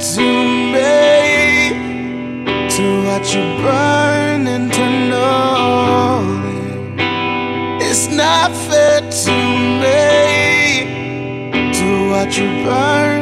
to me to watch you burn internally. It's not fair to me to watch you burn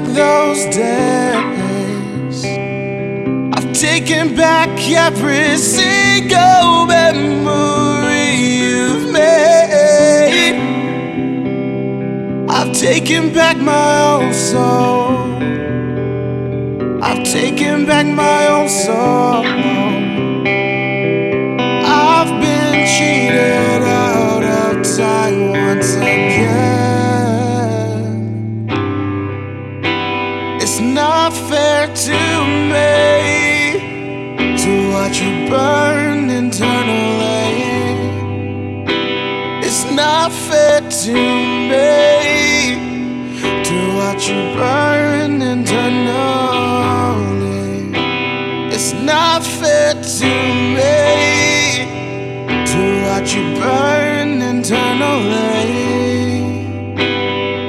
back those days. I've taken back every single memory you've made. I've taken back my own soul. I've taken back my own soul. I've been cheated out of time burn internally. It's not fair to me to watch you burn internally. It's not fair to me to watch you burn internally.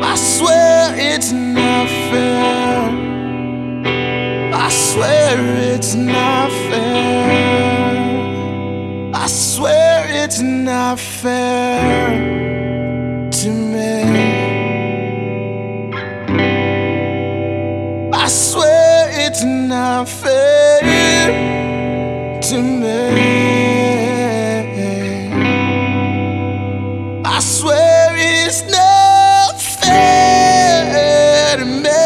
I swear it's not fair. I swear it's not not fair to me. I swear it's not fair to me. I swear it's not fair to me.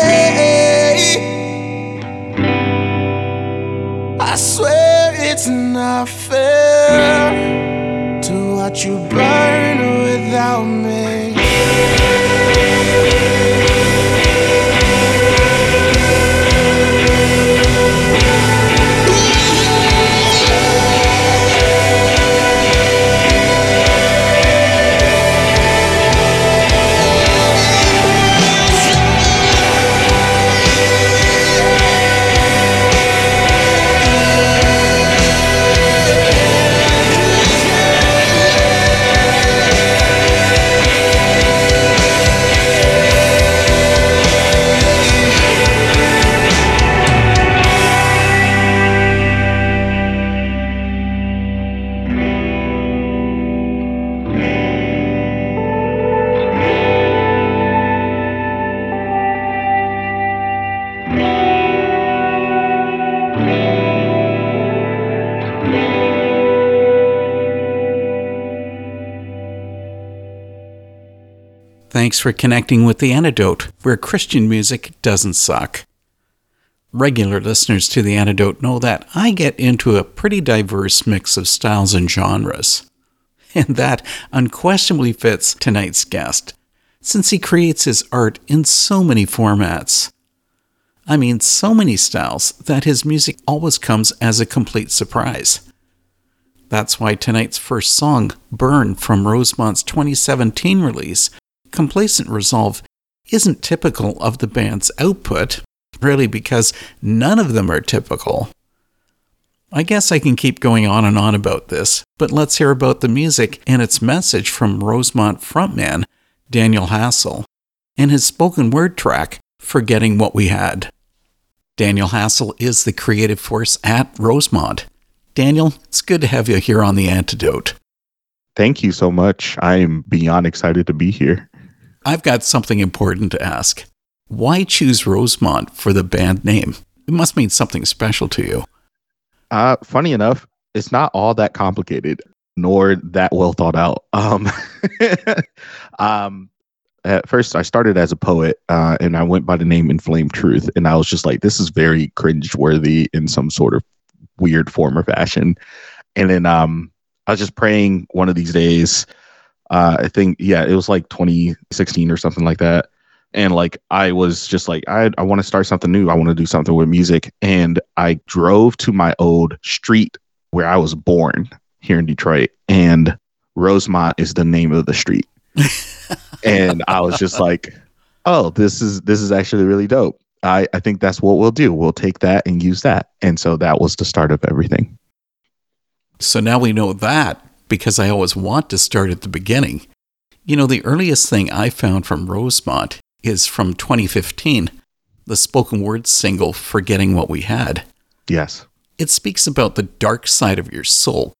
I swear it's not fair watch you burn without me. Thanks for connecting with The Antidote, where Christian music doesn't suck. Regular listeners to The Antidote know that I get into a pretty diverse mix of styles and genres. And that unquestionably fits tonight's guest, since he creates his art in so many formats. I mean, so many styles that his music always comes as a complete surprise. That's why tonight's first song, Burn, from Rosemont's 2017 release, Complacent Resolve, isn't typical of the band's output, really because none of them are typical. I guess I can keep going on and on about this, but let's hear about the music and its message from Rosemont frontman Daniel Hassel and his spoken word track, Forgetting What We Had. Daniel Hassel is the creative force at Rosemont. Daniel, it's good to have you here on The Antidote. Thank you so much. I am beyond excited to be here. I've got something important to ask. Why choose Rosemont for the band name? It must mean something special to you. Uh, funny enough, it's not all that complicated, nor that well thought out. Um, um, at first, I started as a poet, uh, and I went by the name Inflamed Truth, and I was just like, this is very cringe-worthy in some sort of weird form or fashion. And then um, I was just praying one of these days. Uh, I think, yeah, it was like 2016 or something like that. And like, I was just like, I, I want to start something new. I want to do something with music. And I drove to my old street where I was born here in Detroit. And Rosemont is the name of the street. and I was just like, oh, this is this is actually really dope. I, I think that's what we'll do. We'll take that and use that. And so that was the start of everything. So now we know that because I always want to start at the beginning. You know, the earliest thing I found from Rosemont is from 2015, the spoken word single Forgetting What We Had. Yes. It speaks about the dark side of your soul.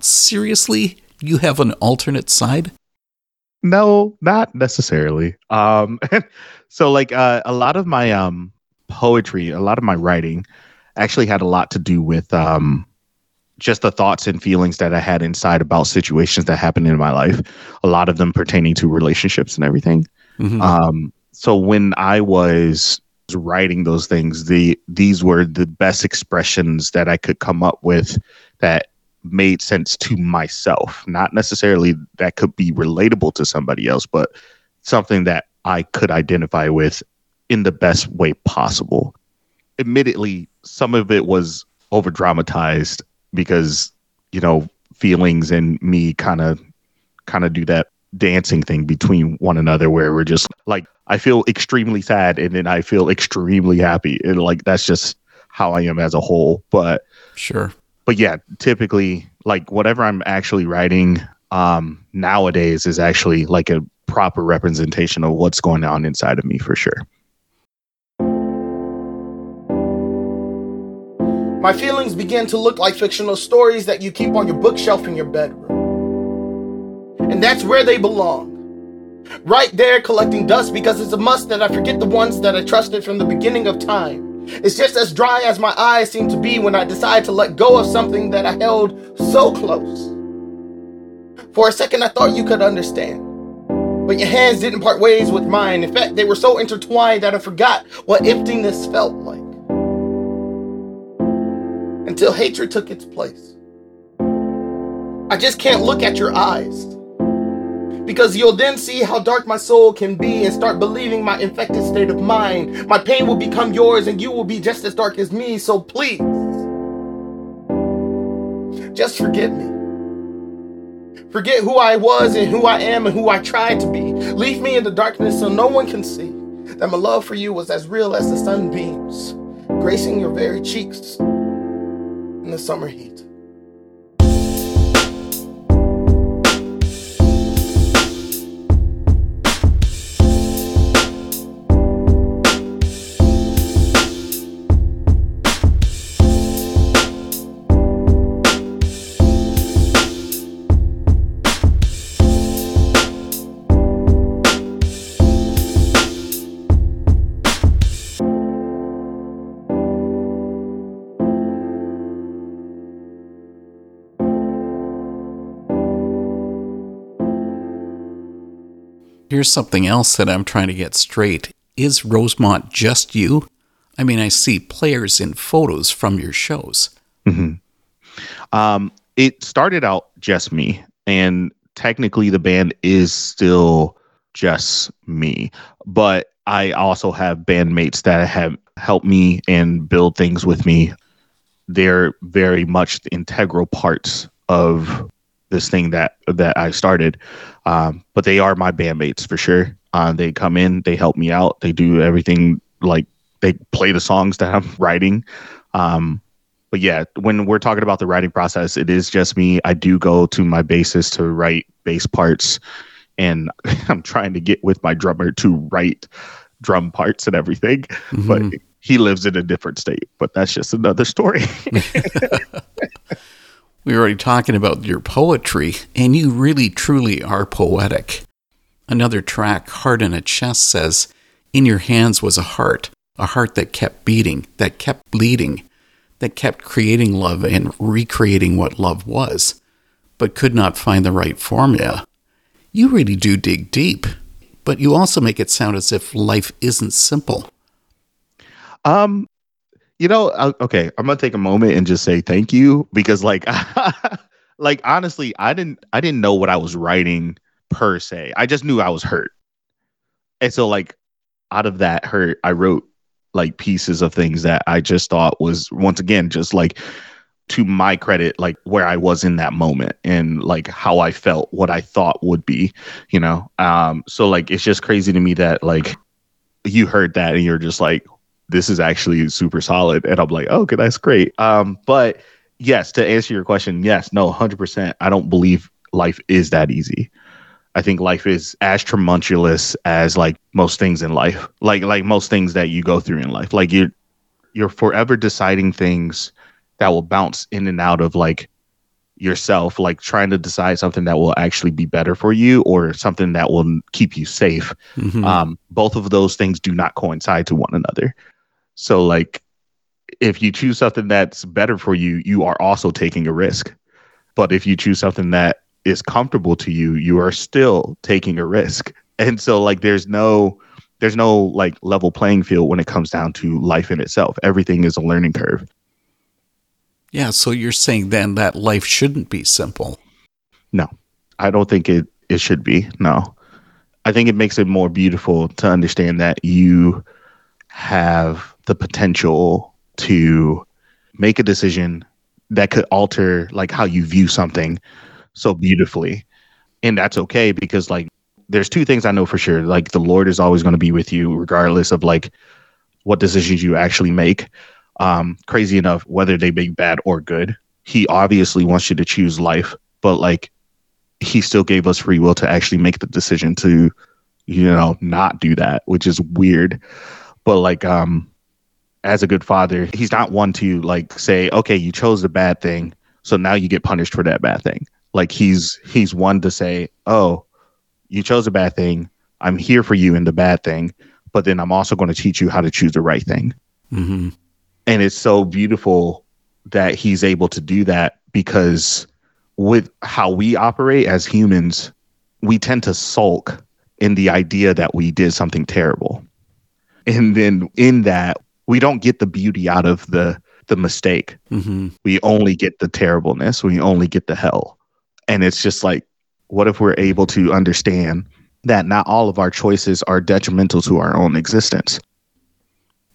Seriously? You have an alternate side? No, not necessarily. Um, so like uh, a lot of my um poetry, a lot of my writing, actually had a lot to do with um just the thoughts and feelings that I had inside about situations that happened in my life. A lot of them pertaining to relationships and everything. Mm-hmm. Um, so when I was writing those things, the these were the best expressions that I could come up with that made sense to myself. Not necessarily that could be relatable to somebody else, but something that I could identify with in the best way possible. Admittedly, some of it was over dramatized because, you know, feelings and me kind of kind of do that dancing thing between one another where we're just like I feel extremely sad and then I feel extremely happy. And like that's just how I am as a whole. But sure but yeah, typically like whatever I'm actually writing um, nowadays is actually like a proper representation of what's going on inside of me for sure. My feelings begin to look like fictional stories that you keep on your bookshelf in your bedroom. And that's where they belong. Right there collecting dust because it's a must that I forget the ones that I trusted from the beginning of time. It's just as dry as my eyes seem to be when I decide to let go of something that I held so close. For a second, I thought you could understand. But your hands didn't part ways with mine. In fact, they were so intertwined that I forgot what emptiness felt like. Until hatred took its place. I just can't look at your eyes because you'll then see how dark my soul can be and start believing my infected state of mind. My pain will become yours and you will be just as dark as me, so please, just forget me. Forget who I was and who I am and who I tried to be. Leave me in the darkness so no one can see that my love for you was as real as the sunbeams, gracing your very cheeks in the summer heat. Here's something else that I'm trying to get straight. Is Rosemont just you? I mean, I see players in photos from your shows. hmm Um, it started out just me, and technically the band is still just me, but I also have bandmates that have helped me and build things with me. They're very much the integral parts of this thing that that I started. Um, but they are my bandmates for sure. Uh, they come in, they help me out, they do everything like they play the songs that I'm writing. Um, but yeah, when we're talking about the writing process, it is just me. I do go to my bassist to write bass parts, and I'm trying to get with my drummer to write drum parts and everything. Mhm. But he lives in a different state. But that's just another story. We were already talking about your poetry, and you really truly are poetic. Another track, Heart in a Chest, says, In your hands was a heart, a heart that kept beating, that kept bleeding, that kept creating love and recreating what love was, but could not find the right formula. You really do dig deep, but you also make it sound as if life isn't simple. Um, you know, uh, okay, I'm gonna take a moment and just say thank you because, like, like honestly, I didn't, I didn't know what I was writing per se. I just knew I was hurt, and so like, out of that hurt, I wrote like pieces of things that I just thought was once again just like to my credit, like where I was in that moment and like how I felt, what I thought would be, you know. Um, so like, it's just crazy to me that like you heard that and you're just like this is actually super solid. And i'm like okay that's great. Um but yes to answer your question yes no 100% i don't believe life is that easy. I think life is as tumultuous as like most things in life like like most things that you go through in life. Like you're you're forever deciding things that will bounce in and out of like yourself like trying to decide something that will actually be better for you or something that will keep you safe. Mhm. um, both of those things do not coincide to one another. So, like, if you choose something that's better for you, you are also taking a risk. But if you choose something that is comfortable to you, you are still taking a risk. And so, like, there's no, there's no like level playing field when it comes down to life in itself. Everything is a learning curve. yeah, so you're saying then that life shouldn't be simple. No, I don't think it it should be. No, I think it makes it more beautiful to understand that you have the potential to make a decision that could alter like how you view something so beautifully, and that's okay because like there's two things I know for sure. Like the Lord is always going to be with you regardless of like what decisions you actually make. Um, crazy enough, whether they be bad or good, He obviously wants you to choose life, but like he still gave us free will to actually make the decision to you know not do that which is weird but like um as a good father he's not one to like say okay you chose the bad thing so now you get punished for that bad thing. Like he's he's one to say oh you chose a bad thing i'm here for you in the bad thing but then i'm also going to teach you how to choose the right thing. Hmm and it's so beautiful that he's able to do that because with how we operate as humans we tend to sulk in the idea that we did something terrible. And then in that we don't get the beauty out of the the mistake. Hmm we only get the terribleness. We only get the hell. And it's just like what if we're able to understand that not all of our choices are detrimental to our own existence?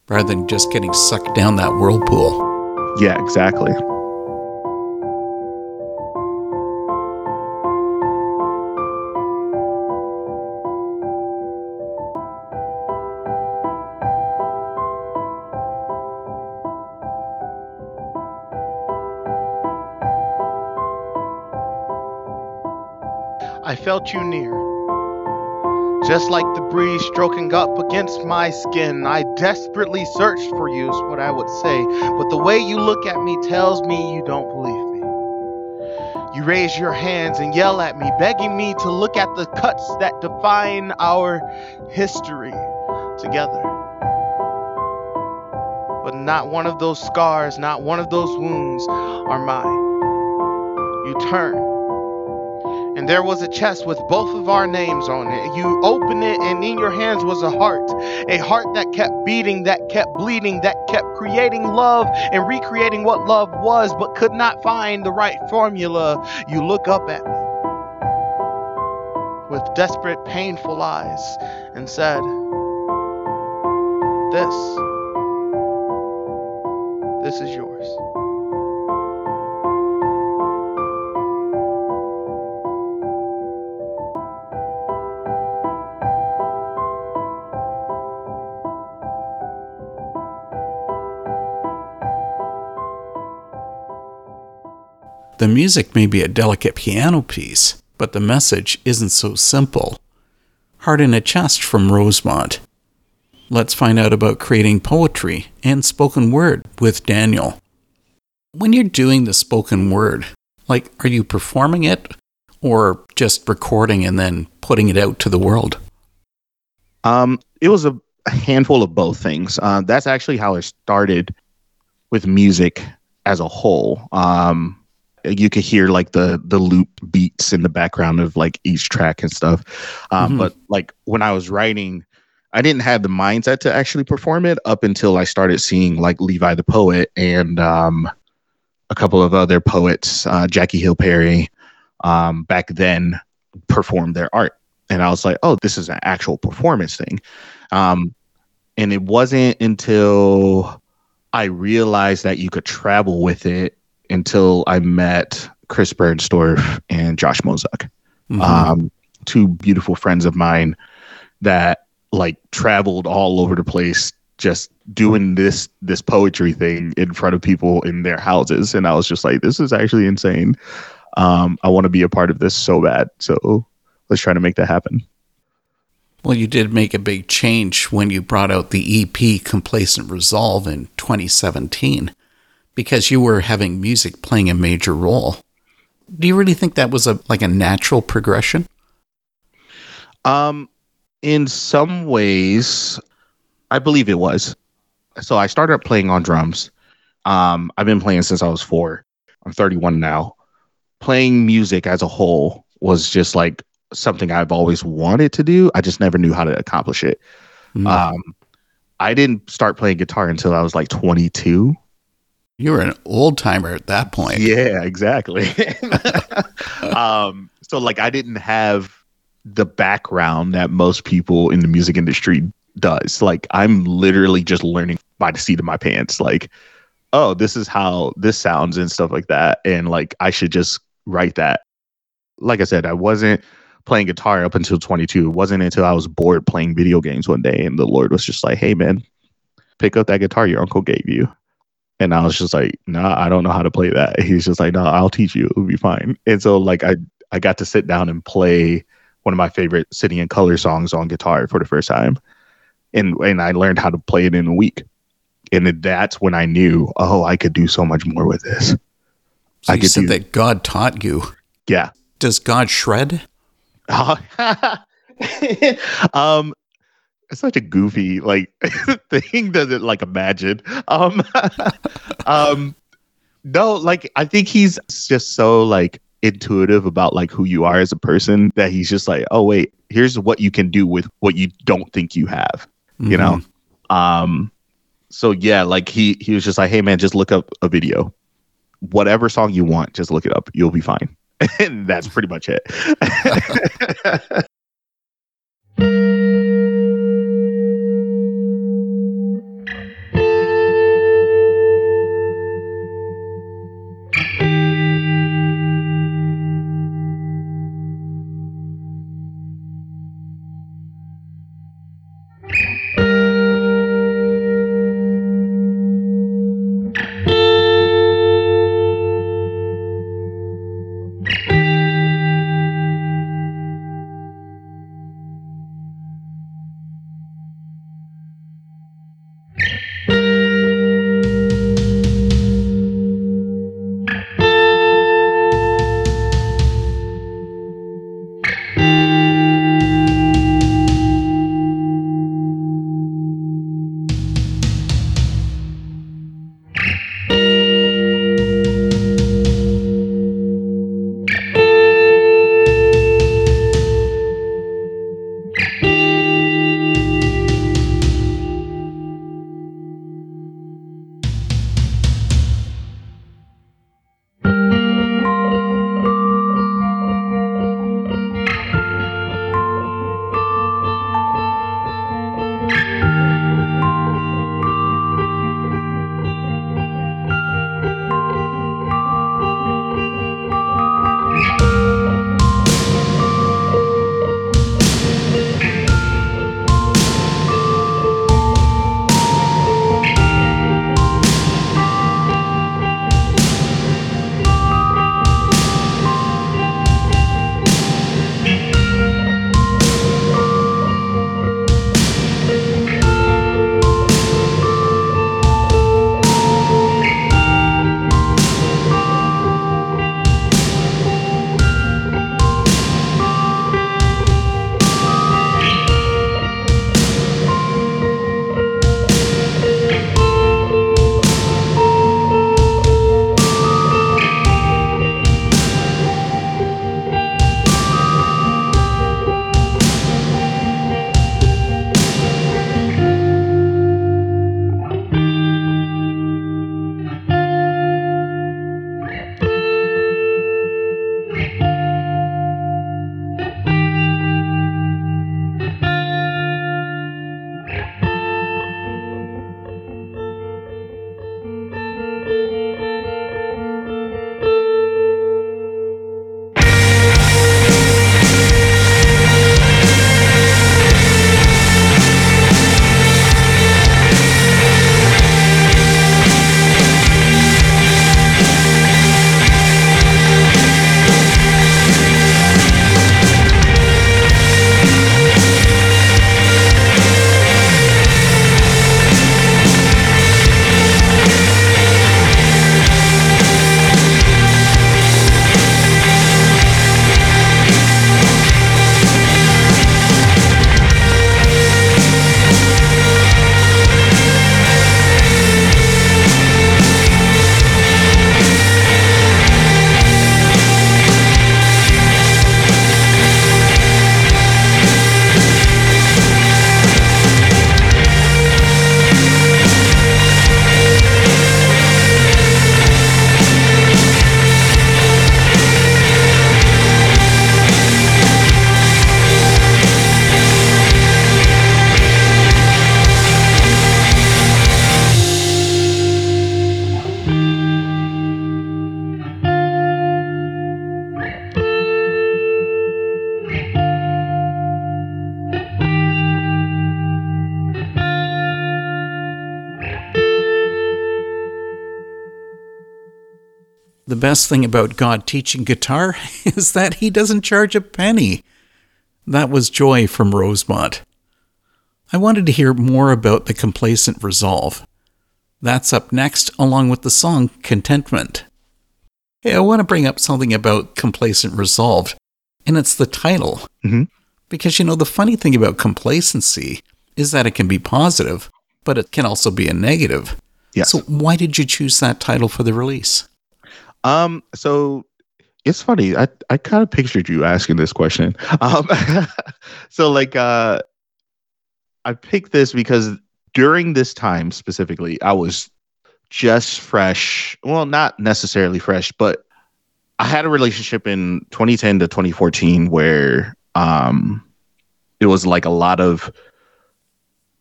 Rather than just getting sucked down that whirlpool. yeah exactly felt you near. Just like the breeze stroking up against my skin, I desperately searched for you, is what I would say. But the way you look at me tells me you don't believe me. You raise your hands and yell at me, begging me to look at the cuts that define our history together. But not one of those scars, not one of those wounds are mine. You turn And there was a chest with both of our names on it. You open it, and in your hands was a heart. A heart that kept beating, that kept bleeding, that kept creating love and recreating what love was, but could not find the right formula. You look up at me with desperate, painful eyes and said, This, this is yours. The music may be a delicate piano piece, but the message isn't so simple. Heart in a Chest from Rosemont. Let's find out about creating poetry and spoken word with Daniel. When you're doing the spoken word, like, are you performing it or just recording and then putting it out to the world? Um, it was a, a handful of both things. Uh, that's actually how I started with music as a whole. Um, you could hear like the the loop beats in the background of like each track and stuff. Um, Mhm. But like when I was writing, I didn't have the mindset to actually perform it up until I started seeing like Levi the poet and um, a couple of other poets, uh, Jackie Hill Perry, um, back then performed their art, and I was like, oh, this is an actual performance thing. Um, and it wasn't until I realized that you could travel with it until I met Chris Bernstorff and Josh Mozak, Mhm. um, two beautiful friends of mine that like traveled all over the place just doing this this poetry thing in front of people in their houses. And i was just like this is actually insane. Um i want to be a part of this so bad. So let's try to make that happen. Well, you did make a big change when you brought out the EP Complacent Resolve in 2017 because you were having music playing a major role. Do you really think that was a like a natural progression? Um, in some ways, I believe it was. So I started playing on drums. Um, I've been playing since I was four. I'm 31 now. Playing music as a whole was just like something I've always wanted to do. I just never knew how to accomplish it. Mm. Um, I didn't start playing guitar until I was like 22. You were an old timer at that point. Yeah, exactly. um, so like I didn't have the background that most people in the music industry does. Like I'm literally just learning by the seat of my pants. Like, oh, this is how this sounds and stuff like that. And like I should just write that. Like I said, I wasn't playing guitar up until 22. It wasn't until I was bored playing video games one day and the Lord was just like, hey man, pick up that guitar your uncle gave you. And I was just like, no, nah, I don't know how to play that. He's just like, no, I'll teach you. It'll be fine. And so like I I got to sit down and play one of my favorite City and Colour songs on guitar for the first time. And and I learned how to play it in a week. And that's when I knew, oh, I could do so much more with this. So I you said do- that God taught you. Yeah. Does God shred? um it's such a goofy like thing that it like imagine um um no like i think he's just so like intuitive about like who you are as a person that he's just like oh wait here's what you can do with what you don't think you have you know? Um so yeah like he he was just like hey man just look up a video. Whatever song you want just look it up. You'll be fine. And that's pretty much it best thing about God teaching guitar is that he doesn't charge a penny. That was Joy from Rosemont. I wanted to hear more about the complacent resolve. That's up next, along with the song Contentment. Hey, I want to bring up something about complacent resolve, and it's the title. Mhm. Because, you know, the funny thing about complacency is that it can be positive, but it can also be a negative. Yes. So, why did you choose that title for the release? Um, so it's funny. I I kind of pictured you asking this question. Um, so like uh, I picked this because during this time specifically, I was just fresh. Well, not necessarily fresh, but I had a relationship in 2010 to 2014 where um, it was like a lot of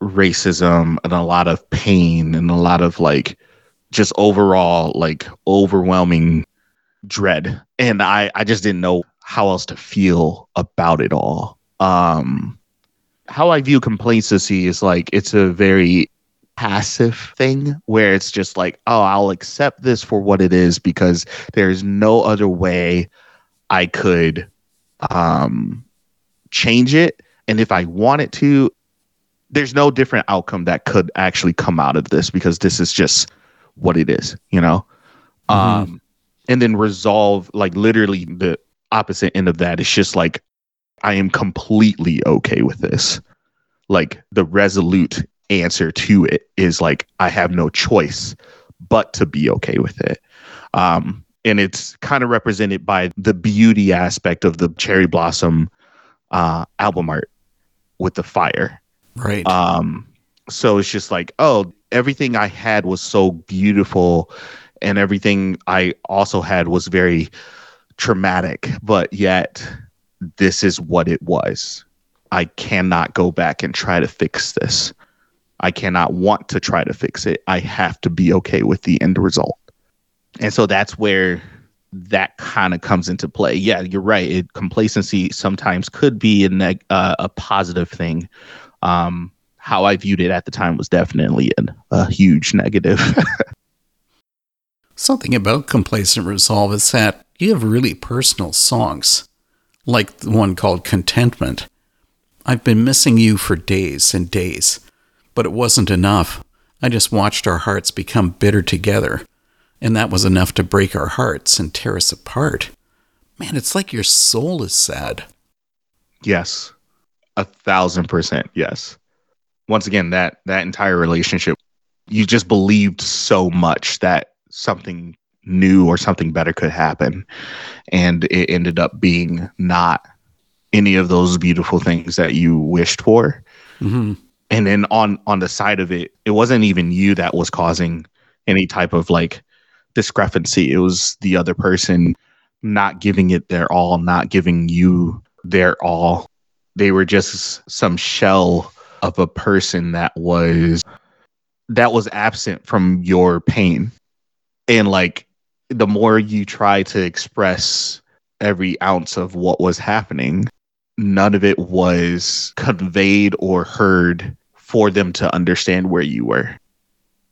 racism and a lot of pain and a lot of like just overall like overwhelming dread. And i i just didn't know how else to feel about it all. Um how i view complacency is like it's a very passive thing where it's just like oh i'll accept this for what it is because there's no other way i could um change it. And if i wanted to there's no different outcome that could actually come out of this because this is just what it is, you know? Um, and then resolve, like literally the opposite end of that. It's just like, I am completely okay with this. Like the resolute answer to it is like, I have no choice but to be okay with it. Um, and it's kind of represented by the beauty aspect of the cherry blossom uh, album art with the fire Right. um, so it's just like, oh, everything I had was so beautiful, and everything I also had was very traumatic, but yet this is what it was. I cannot go back and try to fix this. I cannot want to try to fix it. I have to be okay with the end result. And so that's where that kind of comes into play. Yeah, you're right. It, complacency sometimes could be a, neg- uh, a positive thing. Um, how I viewed it at the time was definitely an, a huge negative. Something about Complacent Resolve is that you have really personal songs, like the one called Contentment. I've been missing you for days and days, but it wasn't enough. I just watched our hearts become bitter together, and that was enough to break our hearts and tear us apart. Man, it's like your soul is sad. yes, a thousand percent. Yes. Once again, that that entire relationship, you just believed so much that something new or something better could happen, and it ended up being not any of those beautiful things that you wished for. hmm and then on on the side of it it wasn't even you that was causing any type of like discrepancy. It was the other person not giving it their all not giving you their all. They were just some shell of a person that was that was absent from your pain and like the more you try to express every ounce of what was happening none of it was conveyed or heard for them to understand where you were.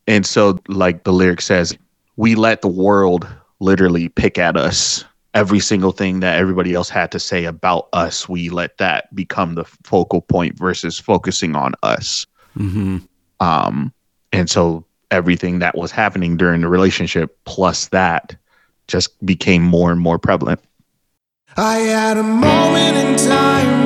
And so, like the lyric says, we let the world literally pick at us. Every single thing that everybody else had to say about us, we let that become the focal point versus focusing on us. hmm Um, and so, everything that was happening during the relationship, plus that, just became more and more prevalent. I had a moment in time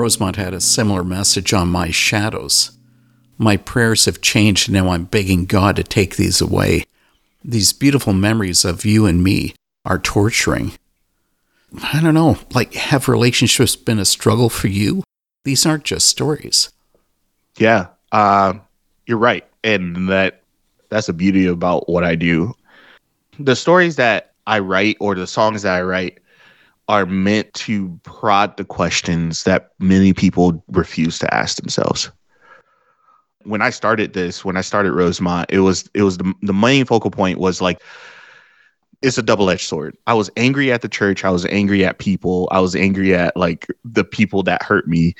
Rosemont had a similar message on My Shadows. My prayers have changed, and now I'm begging God to take these away. These beautiful memories of you and me are torturing. I don't know, like, have relationships been a struggle for you? These aren't just stories. Yeah, uh, you're right, and that that's the beauty about what I do. The stories that I write or the songs that I write are meant to prod the questions that many people refuse to ask themselves. When I started this, when I started Rosemont, it was it was the, the main focal point was like it's a double-edged sword. I was angry at the church, I was angry at people, I was angry at like the people that hurt me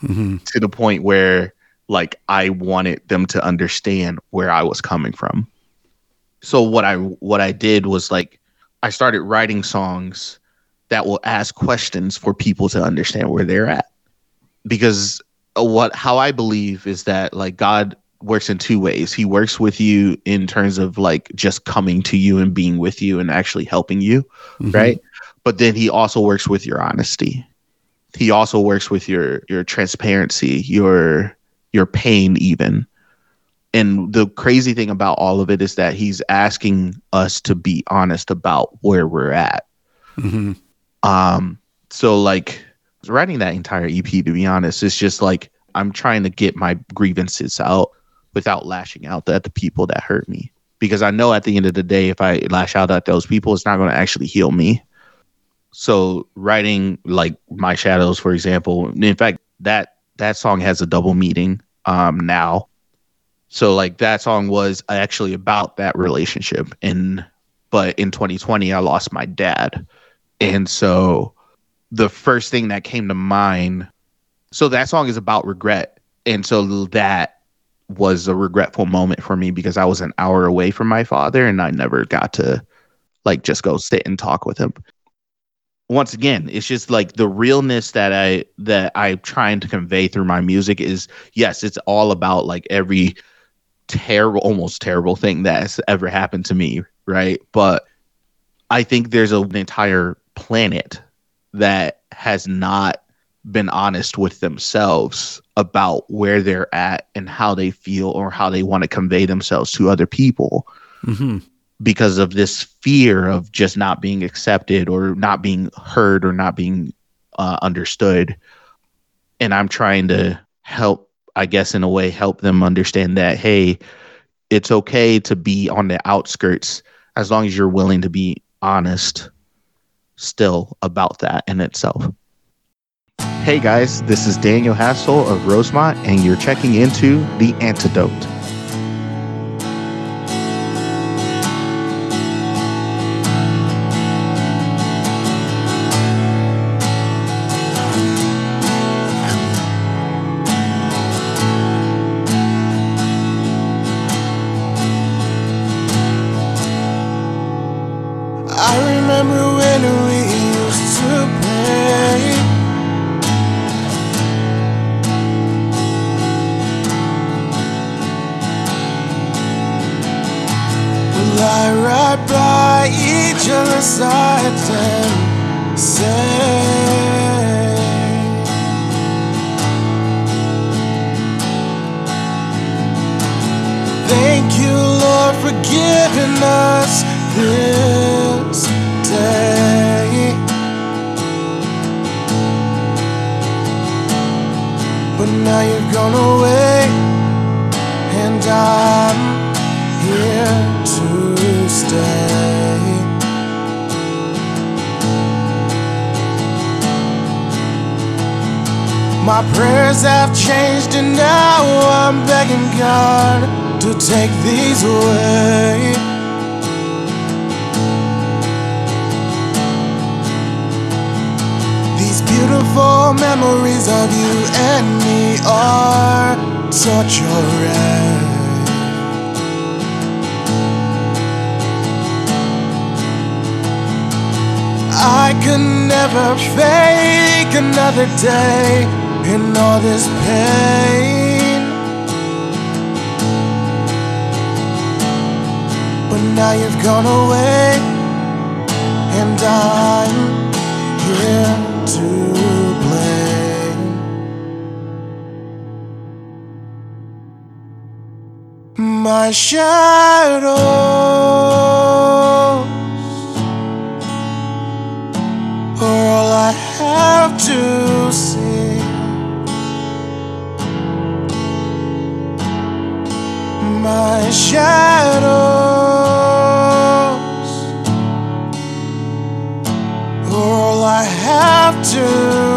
mm-hmm. to the point where like I wanted them to understand where I was coming from. So what I what I did was like I started writing songs that will ask questions for people to understand where they're at. Because uh, what how I believe is that like God works in two ways. He works with you in terms of like just coming to you and being with you and actually helping you, right? But then he also works with your honesty. He also works with your your transparency, your your pain even. And the crazy thing about all of it is that he's asking us to be honest about where we're at. Mm-hmm. Um, so like writing that entire EP, to be honest, it's just like I'm trying to get my grievances out without lashing out at the people that hurt me. Because I know at the end of the day, if I lash out at those people, it's not going to actually heal me. So writing like my shadows, for example, in fact, that that song has a double meaning um now. So like that song was actually about that relationship. And but in 2020, I lost my dad. And so the first thing that came to mind, so that song is about regret. And so that was a regretful moment for me because I was an hour away from my father and I never got to like just go sit and talk with him. Once again, it's just like the realness that I that I'm trying to convey through my music is yes, it's all about like every terrible almost terrible thing that's ever happened to me, right? But I think there's a, an entire planet that has not been honest with themselves about where they're at and how they feel or how they want to convey themselves to other people Mm-hmm. because of this fear of just not being accepted or not being heard or not being uh, understood. And I'm trying to help, I guess, in a way, help them understand that, hey, it's okay to be on the outskirts as long as you're willing to be honest still about that in itself. Hey guys, this is Daniel Hassel of Rosemont, and you're checking into The Antidote. lie right by each other's sides and say. Thank you, Lord, for giving us this day. But now you're gone away, and I stay. My prayers have changed, and now I'm begging God to take these away. These beautiful memories of you and me are such I could never fake another day in all this pain. But now you've gone away, and I'm here to blame. My shadows shadows all I have to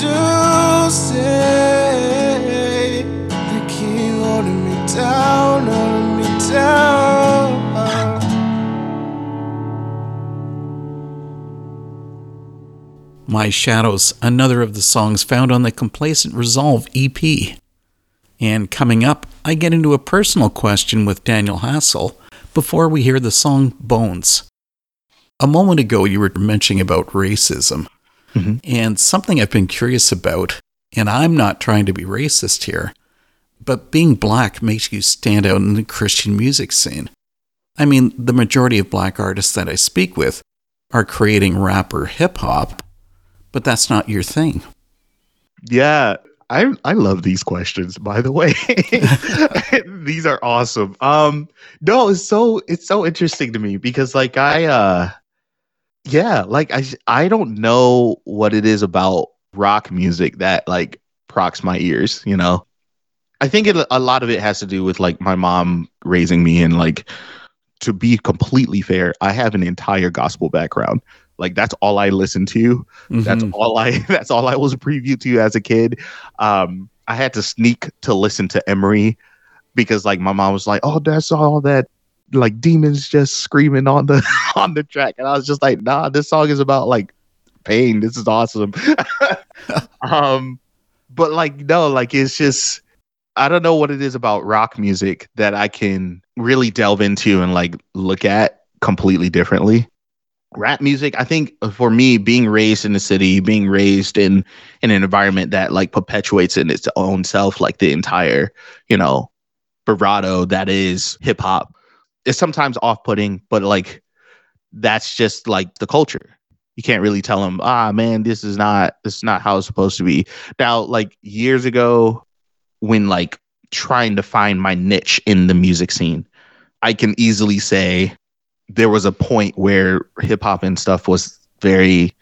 to say. They keep holding me down, holding me down. My Shadows, another of the songs found on the Complacent Resolve EP. And coming up, I get into a personal question with Daniel Hassel before we hear the song Bones. A moment ago, you were mentioning about racism, and something I've been curious about, and I'm not trying to be racist here, but being black makes you stand out in the Christian music scene. I mean, the majority of black artists that I speak with are creating rap or hip hop, but that's not your thing. Yeah, I I love these questions. By the way, these are awesome. Um, no, it's so it's so interesting to me because like I uh, yeah, like I I don't know what it is about rock music that like procs my ears. You know, I think it, a lot of it has to do with like my mom raising me and like to be completely fair, I have an entire gospel background. Like that's all I listened to. That's Mhm. all I that's all I was previewed to as a kid. Um, I had to sneak to listen to Emery because like my mom was like, "Oh, that's all that like demons just screaming on the on the track, and I was just like, nah, this song is about like pain. This is awesome. um, but like no, like it's just I don't know what it is about rock music that I can really delve into and like look at completely differently. Rap music, I think for me, being raised in the city, being raised in in an environment that like perpetuates in its own self, like the entire, you know, bravado that is hip hop, is sometimes off putting, but like that's just like the culture. You can't really tell them, ah, man, this is not this is not how it's supposed to be. Now, like years ago, when like trying to find my niche in the music scene, I can easily say there was a point where hip hop and stuff was very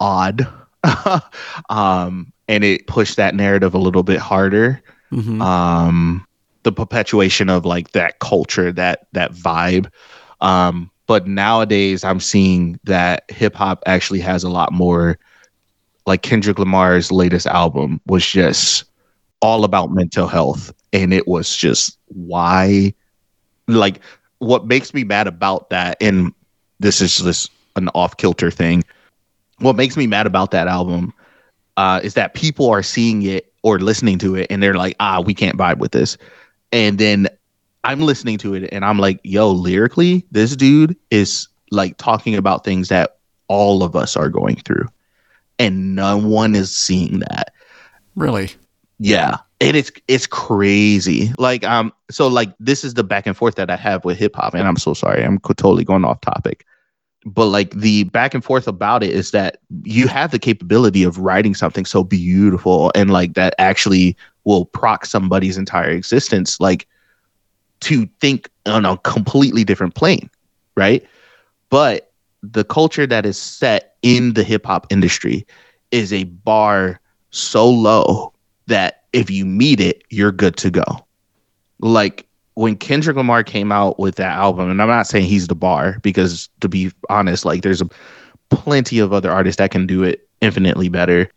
odd. um, and it pushed that narrative a little bit harder. Mhm. Um, the perpetuation of like that culture, that that vibe. Um, but nowadays I'm seeing that hip hop actually has a lot more like Kendrick Lamar's latest album was just all about mental health and it was just why like what makes me mad about that and this is just an off kilter thing what makes me mad about that album uh, is that people are seeing it or listening to it and they're like ah we can't vibe with this and then i'm listening to it and i'm like yo lyrically this dude is like talking about things that all of us are going through and no one is seeing that Really? yeah. And it's it's crazy. Like um so like this is the back and forth that I have with hip hop and I'm so sorry. I'm totally going off topic. But like the back and forth about it is that you have the capability of writing something so beautiful and like that actually will proc somebody's entire existence like to think on a completely different plane, right? But the culture that is set in the hip hop industry is a bar so low that if you meet it, you're good to go. Like when Kendrick Lamar came out with that album, and I'm not saying he's the bar because to be honest, like there's a, plenty of other artists that can do it infinitely better.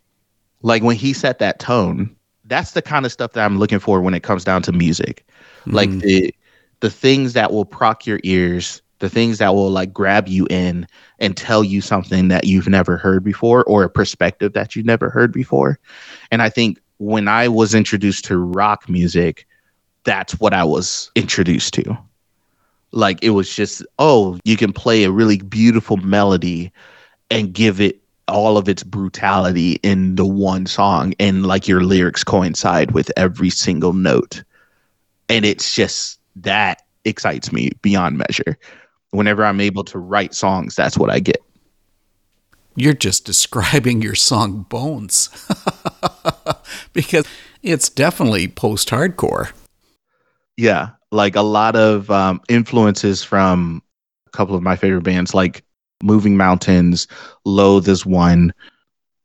Like when he set that tone, that's the kind of stuff that I'm looking for when it comes down to music. Like mm-hmm. the the things that will proc your ears, the things that will like grab you in and tell you something that you've never heard before or a perspective that you've never heard before. And I think when I was introduced to rock music, that's what I was introduced to. Like it was just, oh, you can play a really beautiful melody and give it all of its brutality in the one song and like your lyrics coincide with every single note. And it's just that excites me beyond measure. Whenever I'm able to write songs, that's what I get. You're just describing your song Bones. because it's definitely post hardcore. Yeah, like a lot of um, influences from a couple of my favorite bands, like Moving Mountains, Loathe is one.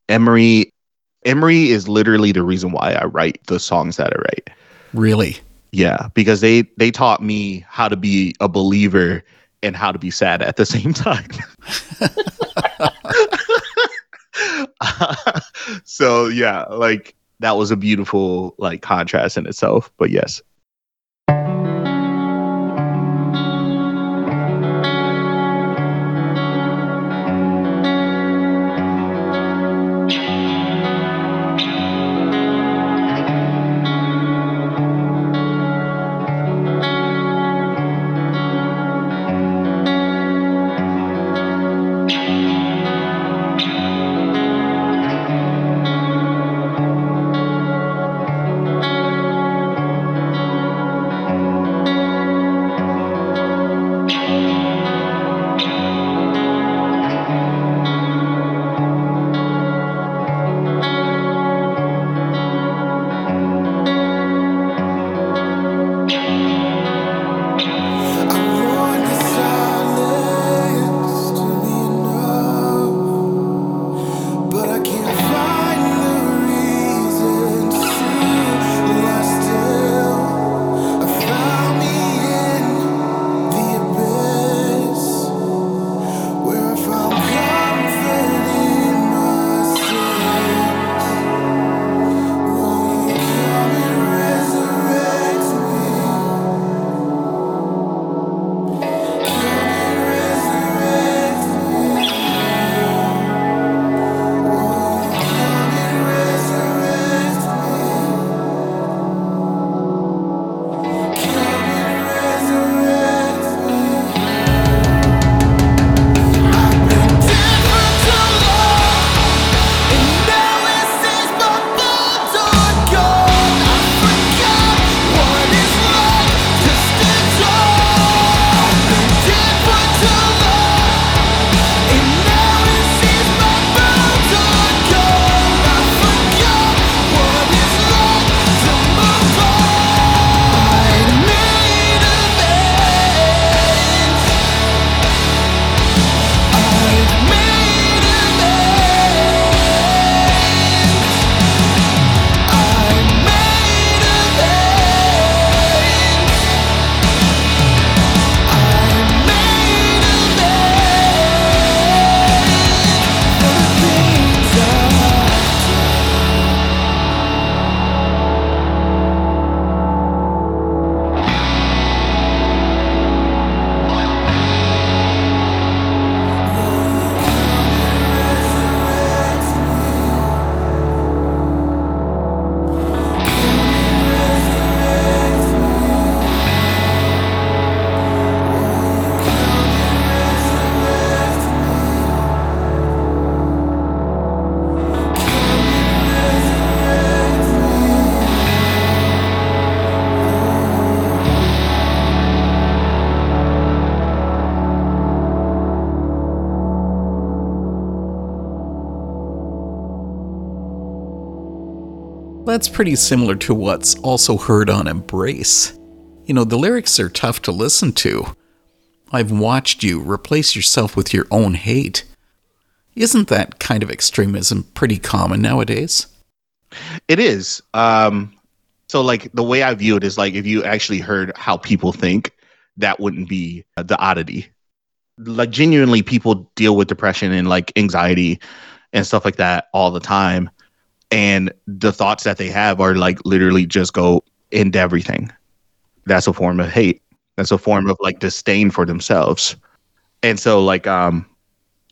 Emery, Emery is literally the reason why I write the songs that I write. Really? Yeah, because they they taught me how to be a believer and how to be sad at the same time. so yeah, like that was a beautiful like contrast in itself. But yes. Pretty similar to what's also heard on Embrace. You know, the lyrics are tough to listen to. I've watched you replace yourself with your own hate. Isn't that kind of extremism pretty common nowadays? It is. Um, so, like, the way I view it is like if you actually heard how people think, that wouldn't be the oddity. Like, genuinely, people deal with depression and like anxiety and stuff like that all the time. And the thoughts that they have are like literally just go into everything. That's a form of hate. That's a form of like disdain for themselves. And so, like, um,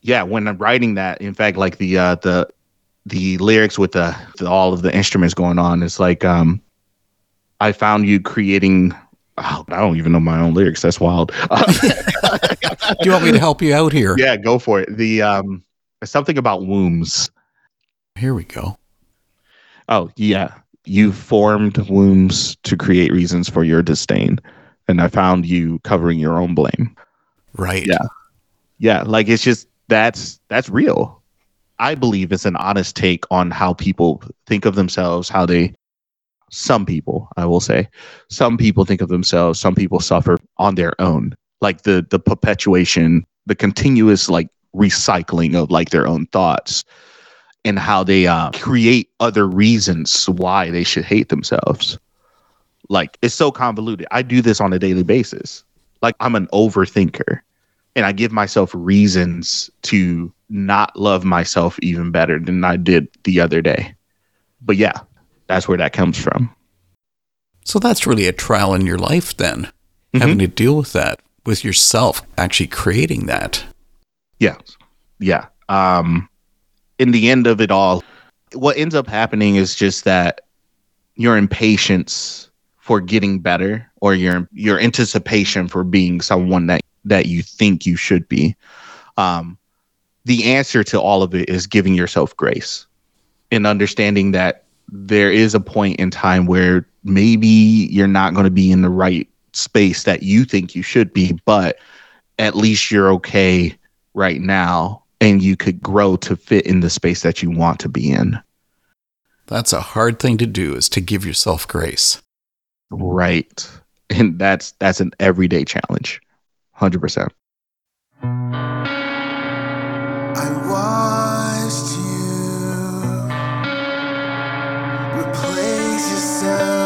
yeah, when I'm writing that, in fact, like the uh, the the lyrics with the, the all of the instruments going on, it's like um, I found you creating. Oh, I don't even know my own lyrics. That's wild. Do you want me to help you out here? yeah, go for it. The um, something about wombs. Here we go. Oh yeah, you formed wombs to create reasons for your disdain, and I found you covering your own blame. Right. Yeah. Yeah, like it's just that's that's real. I believe it's an honest take on how people think of themselves, how they some people, I will say, some people think of themselves, some people suffer on their own. Like the the perpetuation, the continuous like recycling of like their own thoughts and how they uh, create other reasons why they should hate themselves. Like it's so convoluted. I do this on a daily basis. Like I'm an overthinker and I give myself reasons to not love myself even better than I did the other day. But yeah, that's where that comes from. So that's really a trial in your life then, having to deal with that with yourself, actually creating that. Yeah. Yeah. Um in the end of it all, what ends up happening is just that your impatience for getting better or your your anticipation for being someone that that you think you should be. Um the answer to all of it is giving yourself grace and understanding that there is a point in time where maybe you're not going to be in the right space that you think you should be, but at least you're okay right now and you could grow to fit in the space that you want to be in. That's a hard thing to do is to give yourself grace. Right. And that's that's an everyday challenge. 100%. I watched you replace yourself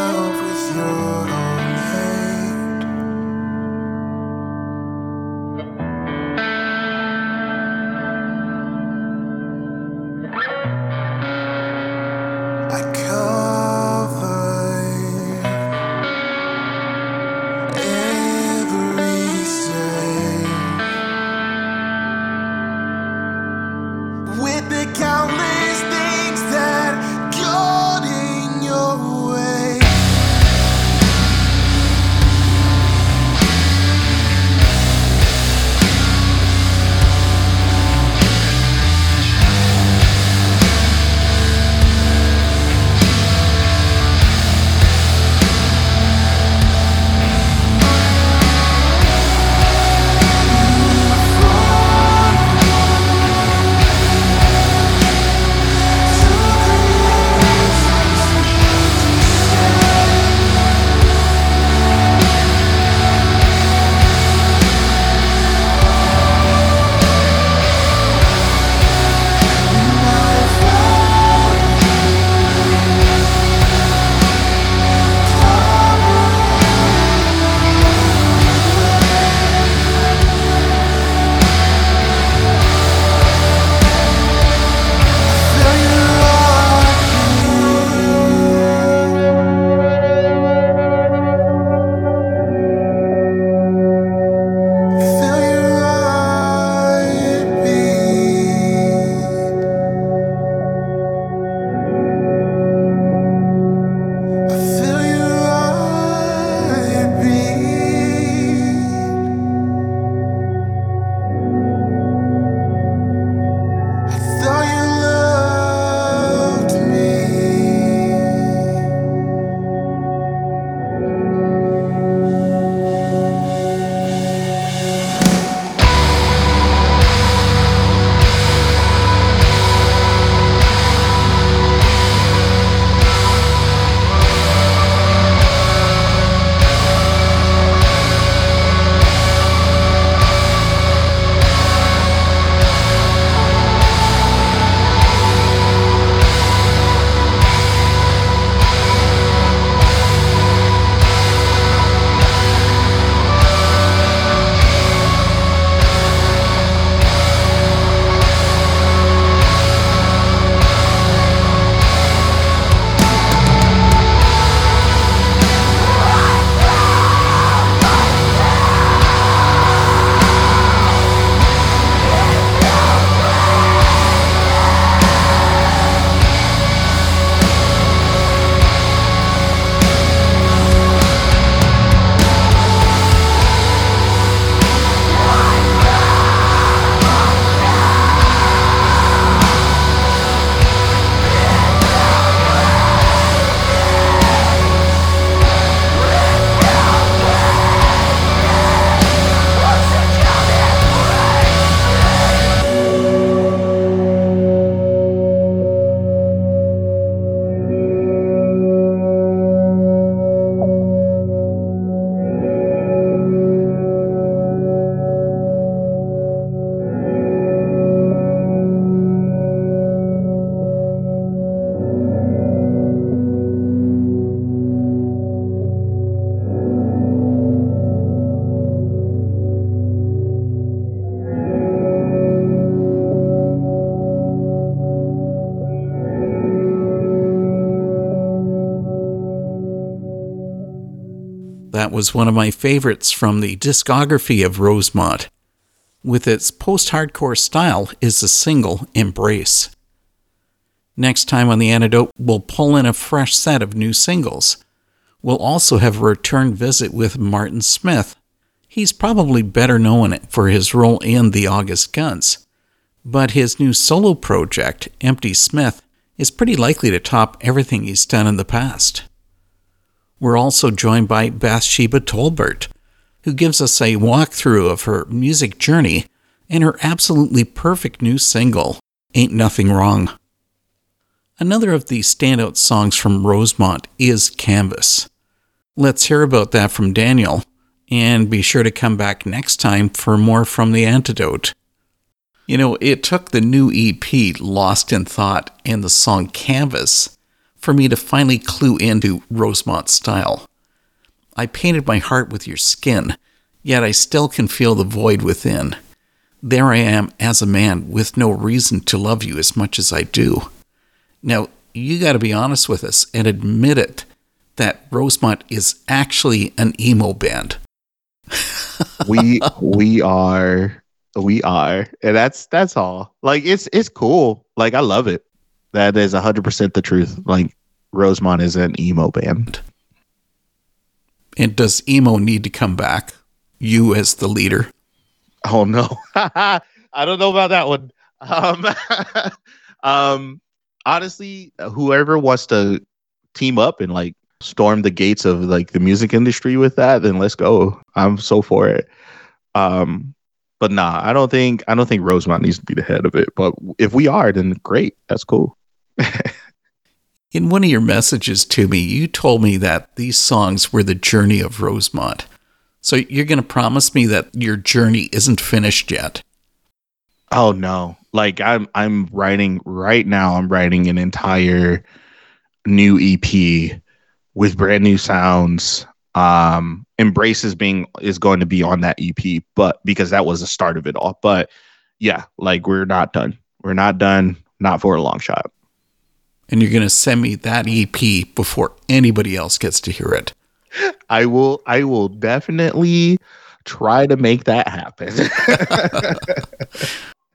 was one of my favorites from the discography of Rosemont. With its post hardcore style is the single Embrace. Next time on The Antidote, we'll pull in a fresh set of new singles. We'll also have a return visit with Martin Smith. He's probably better known for his role in The August Guns, but his new solo project, Empty Smith, is pretty likely to top everything he's done in the past. We're also joined by Bathsheba Tolbert, who gives us a walkthrough of her music journey and her absolutely perfect new single, Ain't Nothing Wrong. Another of the standout songs from Rosemont is Canvas. Let's hear about that from Daniel, and be sure to come back next time for more from The Antidote. You know, it took the new EP, Lost in Thought, and the song Canvas for me to finally clue into Rosemont style. I painted my heart with your skin, yet I still can feel the void within. There I am as a man with no reason to love you as much as I do. Now, you got to be honest with us and admit it that Rosemont is actually an emo band. we we are we are and that's that's all like it's it's cool like i love it that is 100% the truth. Like rosemont is an emo band. And does emo need to come back? You as the leader. Oh no. I don't know about that one. Um um honestly whoever wants to team up and like storm the gates of like the music industry with that then let's go. I'm so for it. Um but nah i don't think i don't think rosemont needs to be the head of it. But if we are then great. That's cool in one of your messages to me you told me that these songs were the journey of rosemont. So you're going to promise me that your journey isn't finished yet? Oh no. Like i'm i'm writing right now i'm writing an entire new ep with brand new sounds. Um embraces being is going to be on that ep but because that was the start of it all. But yeah like we're not done. We're not done. Not for a long shot and you're going to send me that ep before anybody else gets to hear it i will i will definitely try to make that happen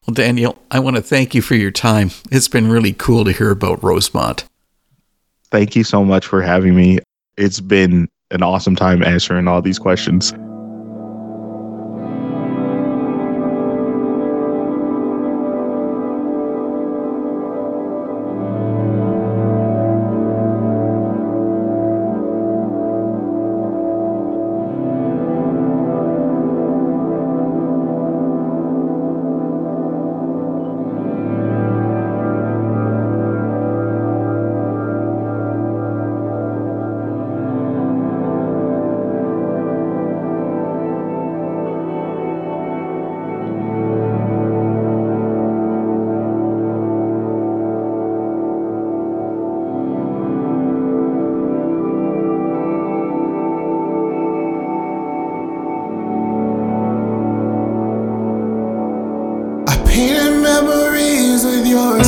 well daniel i want to thank you for your time it's been really cool to hear about rosemont thank you so much for having me. It's been an awesome time answering all these questions. With your